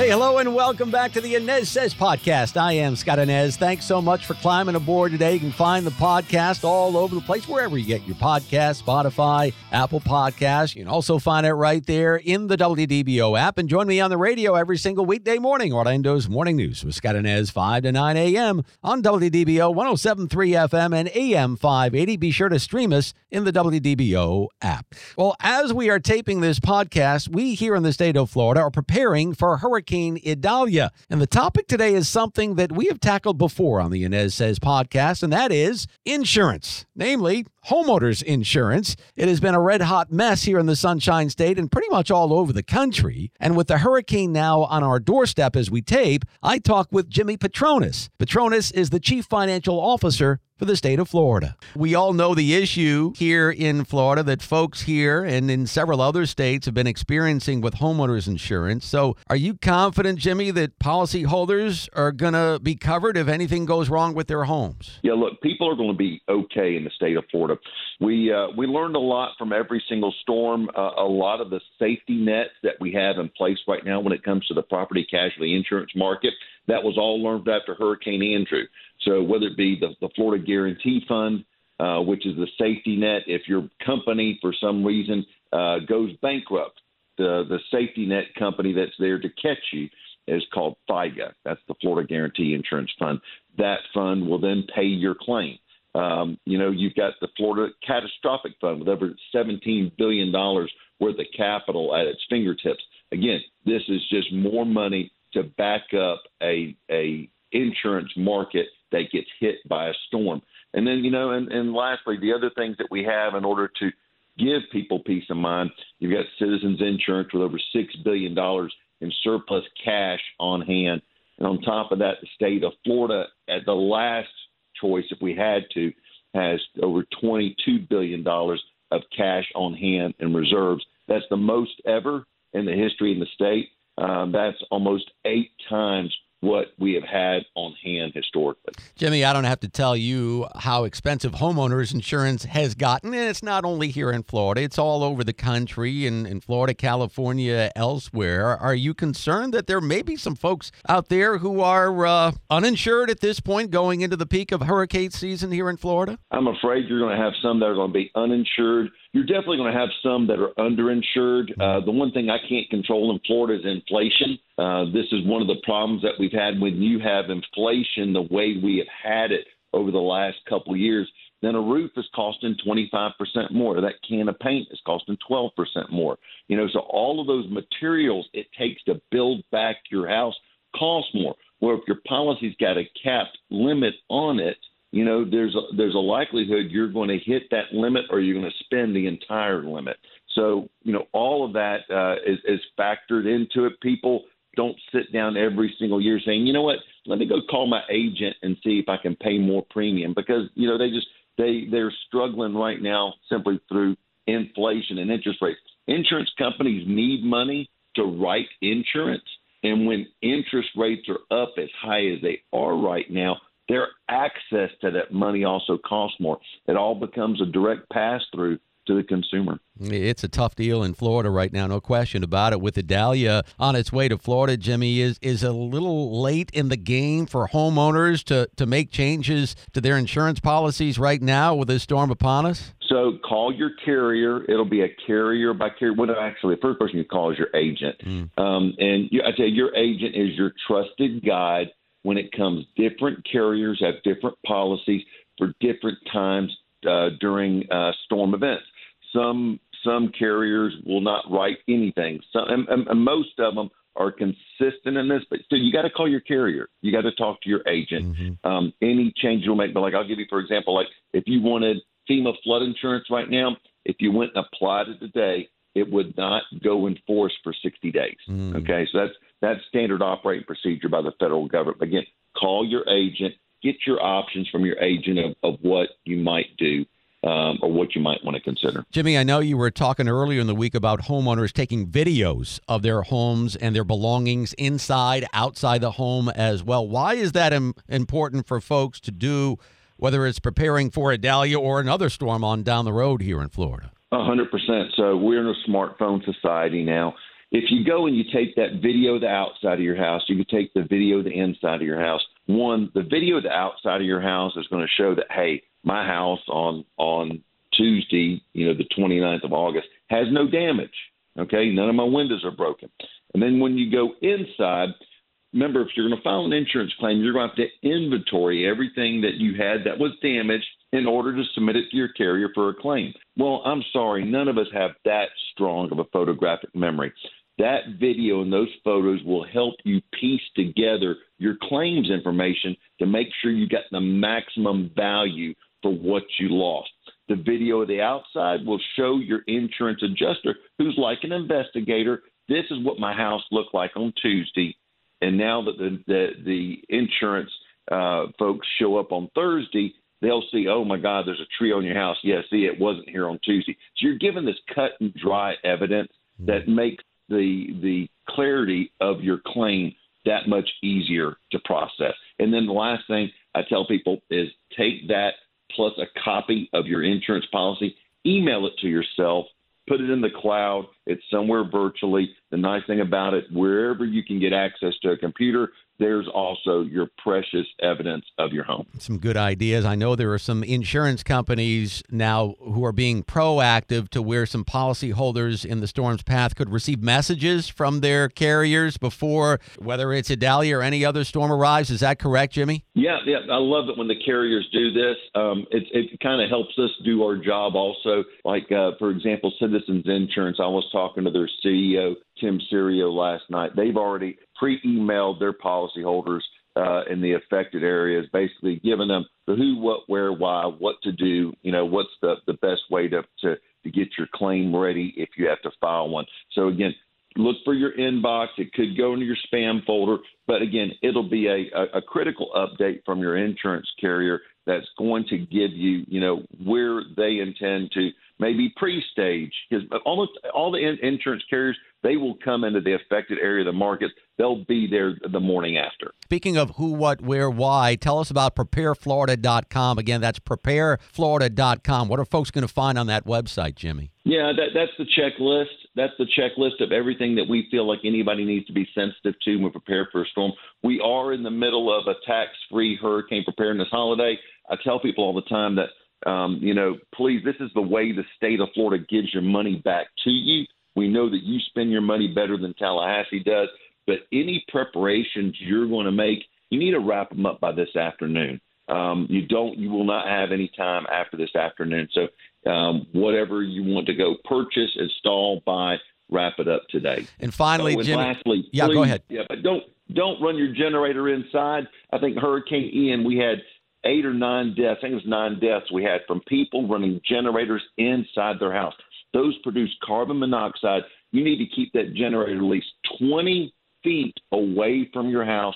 Hey, hello, and welcome back to the Anez Sez podcast. I am Scott Anez. Thanks so much for climbing aboard today. You can find the podcast all over the place, wherever you get your podcast, Spotify, Apple Podcasts. You can also find it right there in the WDBO app. And join me on the radio every single weekday morning, Orlando's Morning News with Scott Anez, 5 to 9 a.m. on WDBO 1073 FM and AM 580. Be sure to stream us in the WDBO app. Well, as we are taping this podcast, we here in the state of Florida are preparing for Hurricane Idalia. And the topic today is something that we have tackled before on the Anez Sez podcast, and that is insurance, namely homeowners insurance. It has been a red hot mess here in the Sunshine State and pretty much all over the country. And with the hurricane now on our doorstep as we tape, I talk with Jimmy Patronis. Patronis is the chief financial officer for the state of Florida. We all know the issue here in Florida that folks here and in several other states have been experiencing with homeowners insurance. So, are you confident, Jimmy, that policyholders are going to be covered if anything goes wrong with their homes? Yeah, look, people are going to be okay in the state of Florida. We uh, we learned a lot from every single storm. Uh, a lot of the safety nets that we have in place right now when it comes to the property casualty insurance market that was all learned after Hurricane Andrew. So whether it be the, the Florida Guarantee Fund, uh, which is the safety net, if your company for some reason uh, goes bankrupt, the the safety net company that's there to catch you is called FIGA. That's the Florida Guarantee Insurance Fund. That fund will then pay your claim. Um, you know, you've got the Florida Catastrophic Fund with over $17 billion worth of capital at its fingertips. Again, this is just more money to back up a a insurance market that gets hit by a storm. And then, you know, and, and lastly, the other things that we have in order to give people peace of mind, you've got Citizens Insurance with over $6 billion in surplus cash on hand. And on top of that, the state of Florida, at the last choice, if we had to, has over $22 billion of cash on hand and reserves. That's the most ever in the history in the state. Um, that's almost eight times what we have had on hand historically. Jimmy, I don't have to tell you how expensive homeowners insurance has gotten. And it's not only here in Florida, it's all over the country in, in Florida, California, elsewhere. Are you concerned that there may be some folks out there who are uh, uninsured at this point going into the peak of hurricane season here in Florida? I'm afraid you're going to have some that are going to be uninsured you're definitely going to have some that are underinsured. Uh, the one thing I can't control in Florida is inflation. Uh, this is one of the problems that we've had when you have inflation the way we have had it over the last couple of years. Then a roof is costing 25% more. That can of paint is costing 12% more. You know, so all of those materials it takes to build back your house cost more. Well, if your policy's got a capped limit on it, you know, there's a, there's a likelihood you're going to hit that limit or you're going to spend the entire limit. So, you know, all of that uh, is, is factored into it. People don't sit down every single year saying, you know what, let me go call my agent and see if I can pay more premium because, you know, they just, they, they're struggling right now simply through inflation and interest rates. Insurance companies need money to write insurance. And when interest rates are up as high as they are right now, their access to that money also costs more. It all becomes a direct pass through to the consumer. It's a tough deal in Florida right now, no question about it. With Idalia on its way to Florida, Jimmy is is a little late in the game for homeowners to to make changes to their insurance policies right now with this storm upon us. So call your carrier. It'll be a carrier by carrier. Well, actually, the first person you call is your agent, mm. um, and you, I tell you, your agent is your trusted guide when it comes different carriers have different policies for different times uh, during uh, storm events. Some some carriers will not write anything. Some, and, and, most of them are consistent in this, but so you got to call your carrier. You got to talk to your agent. Mm-hmm. Um, any change you'll make, but like I'll give you for example, like if you wanted FEMA flood insurance right now, if you went and applied it today, it would not go in force for 60 days. Mm. Okay, so that's that's standard operating procedure by the federal government. Again, call your agent, get your options from your agent of, of what you might do um, or what you might want to consider. Jimmy, I know you were talking earlier in the week about homeowners taking videos of their homes and their belongings inside, outside the home as well. Why is that Im- important for folks to do, whether it's preparing for Idalia or another storm on down the road here in Florida? A hundred percent. So we're in a smartphone society now. If you go and you take that video the outside of your house, you can take the video the inside of your house. One, the video the outside of your house is going to show that, hey, my house on on Tuesday, you know, the 29th of August, has no damage. Okay, none of my windows are broken. And then when you go inside, remember if you're going to file an insurance claim, you're going to have to inventory everything that you had that was damaged in order to submit it to your carrier for a claim. Well, I'm sorry, none of us have that strong of a photographic memory. That video and those photos will help you piece together your claims information to make sure you get the maximum value for what you lost. The video of the outside will show your insurance adjuster, who's like an investigator. This is what my house looked like on Tuesday, and now that the the, the insurance uh, folks show up on Thursday, they'll see, oh my God, there's a tree on your house. Yeah, see, it wasn't here on Tuesday. So you're given this cut and dry evidence that makes the the clarity of your claim that much easier to process. And then the last thing I tell people is take that plus a copy of your insurance policy, email it to yourself, put it in the cloud. It's somewhere virtually. The nice thing about it, wherever you can get access to a computer, there's also your precious evidence of your home. Some good ideas. I know there are some insurance companies now who are being proactive to where some policyholders in the storm's path could receive messages from their carriers before whether it's a Idalia or any other storm arrives. Is that correct, Jimmy? Yeah, yeah. I love it when the carriers do this. Um, it it kind of helps us do our job also. Like, uh, for example, Citizens Insurance, I was talking to their CEO Tim Cerio last night. They've already pre-emailed their policyholders uh, in the affected areas, basically giving them the who, what, where, why, what to do. You know, what's the the best way to to to get your claim ready if you have to file one. So again, look for your inbox. It could go into your spam folder, but again, it'll be a, a, a critical update from your insurance carrier that's going to give you, you know, where they intend to maybe pre-stage because almost all the in- insurance carriers they will come into the affected area of the market. They'll be there the morning after. Speaking of who, what, where, why, tell us about prepareflorida.com. Again, that's prepareflorida.com. What are folks going to find on that website, Jimmy? Yeah, that, that's the checklist. That's the checklist of everything that we feel like anybody needs to be sensitive to when we prepare for a storm. We are in the middle of a tax-free hurricane preparedness holiday. I tell people all the time that um, you know, please, this is the way the state of Florida gives your money back to you. We know that you spend your money better than Tallahassee does, but any preparations you're going to make, you need to wrap them up by this afternoon. Um, you don't, you will not have any time after this afternoon. So, um, whatever you want to go purchase, install, buy, wrap it up today. And finally, oh, and Jim. Lastly, yeah, please, go ahead. Yeah, but don't don't run your generator inside. I think Hurricane Ian, we had eight or nine deaths. I think it was nine deaths we had from people running generators inside their house. Those produce carbon monoxide. You need to keep that generator at least 20 feet away from your house.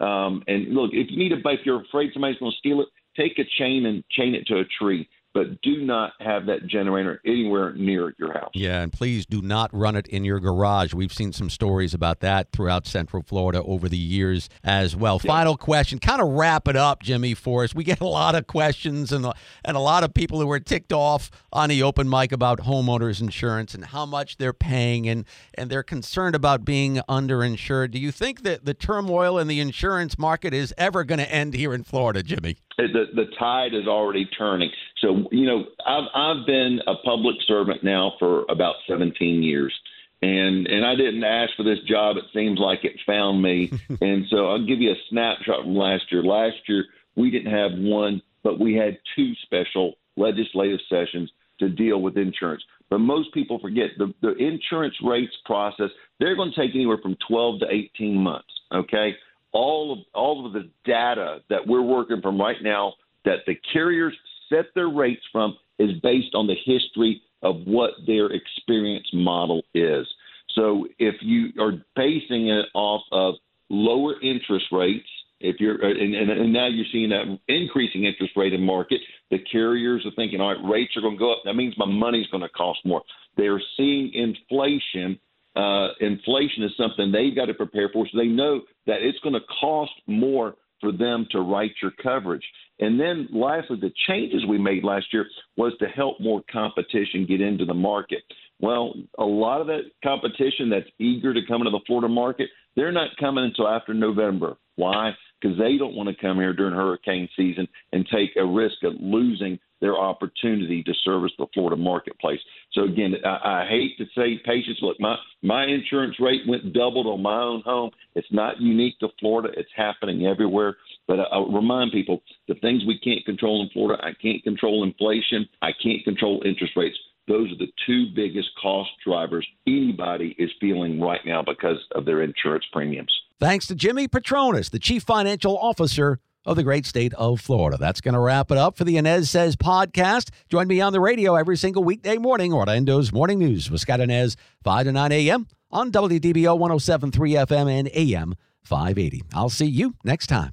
Um, and look, if you need a, if you're afraid somebody's going to steal it, take a chain and chain it to a tree but do not have that generator anywhere near your house. Yeah, and please do not run it in your garage. We've seen some stories about that throughout Central Florida over the years as well. Yeah. Final question, kind of wrap it up, Jimmy, for us. We get a lot of questions and and a lot of people who are ticked off on the open mic about homeowners insurance and how much they're paying and and they're concerned about being underinsured. Do you think that the turmoil in the insurance market is ever going to end here in Florida, Jimmy? The the tide is already turning. So you know, I've I've been a public servant now for about 17 years, and and I didn't ask for this job. It seems like it found me. and so I'll give you a snapshot from last year. Last year we didn't have one but we had two special legislative sessions to deal with insurance. But most people forget the, the insurance rates process, they're going to take anywhere from 12 to 18 months. Okay. All of all of the data that we're working from right now that the carriers set their rates from is based on the history of what their experience model is. So if you are basing it off of lower interest rates, if you're uh, and, and, and now you're seeing that increasing interest rate in market, the carriers are thinking, all right, rates are going to go up. That means my money's going to cost more. They're seeing inflation. Uh, inflation is something they've got to prepare for, so they know that it's going to cost more for them to write your coverage. And then, lastly, the changes we made last year was to help more competition get into the market. Well, a lot of that competition that's eager to come into the Florida market, they're not coming until after November. Why? Because they don't want to come here during hurricane season and take a risk of losing their opportunity to service the Florida marketplace. So again, I, I hate to say patience. Look, my my insurance rate went doubled on my own home. It's not unique to Florida. It's happening everywhere. But I, I remind people the things we can't control in Florida. I can't control inflation. I can't control interest rates. Those are the two biggest cost drivers anybody is feeling right now because of their insurance premiums. Thanks to Jimmy Patronis, the Chief Financial Officer of the great state of Florida. That's going to wrap it up for the Anez Sez podcast. Join me on the radio every single weekday morning, Orlando's Morning News with Scott Anez, 5 to 9 a.m. on WDBO 1073 FM and AM 580. I'll see you next time.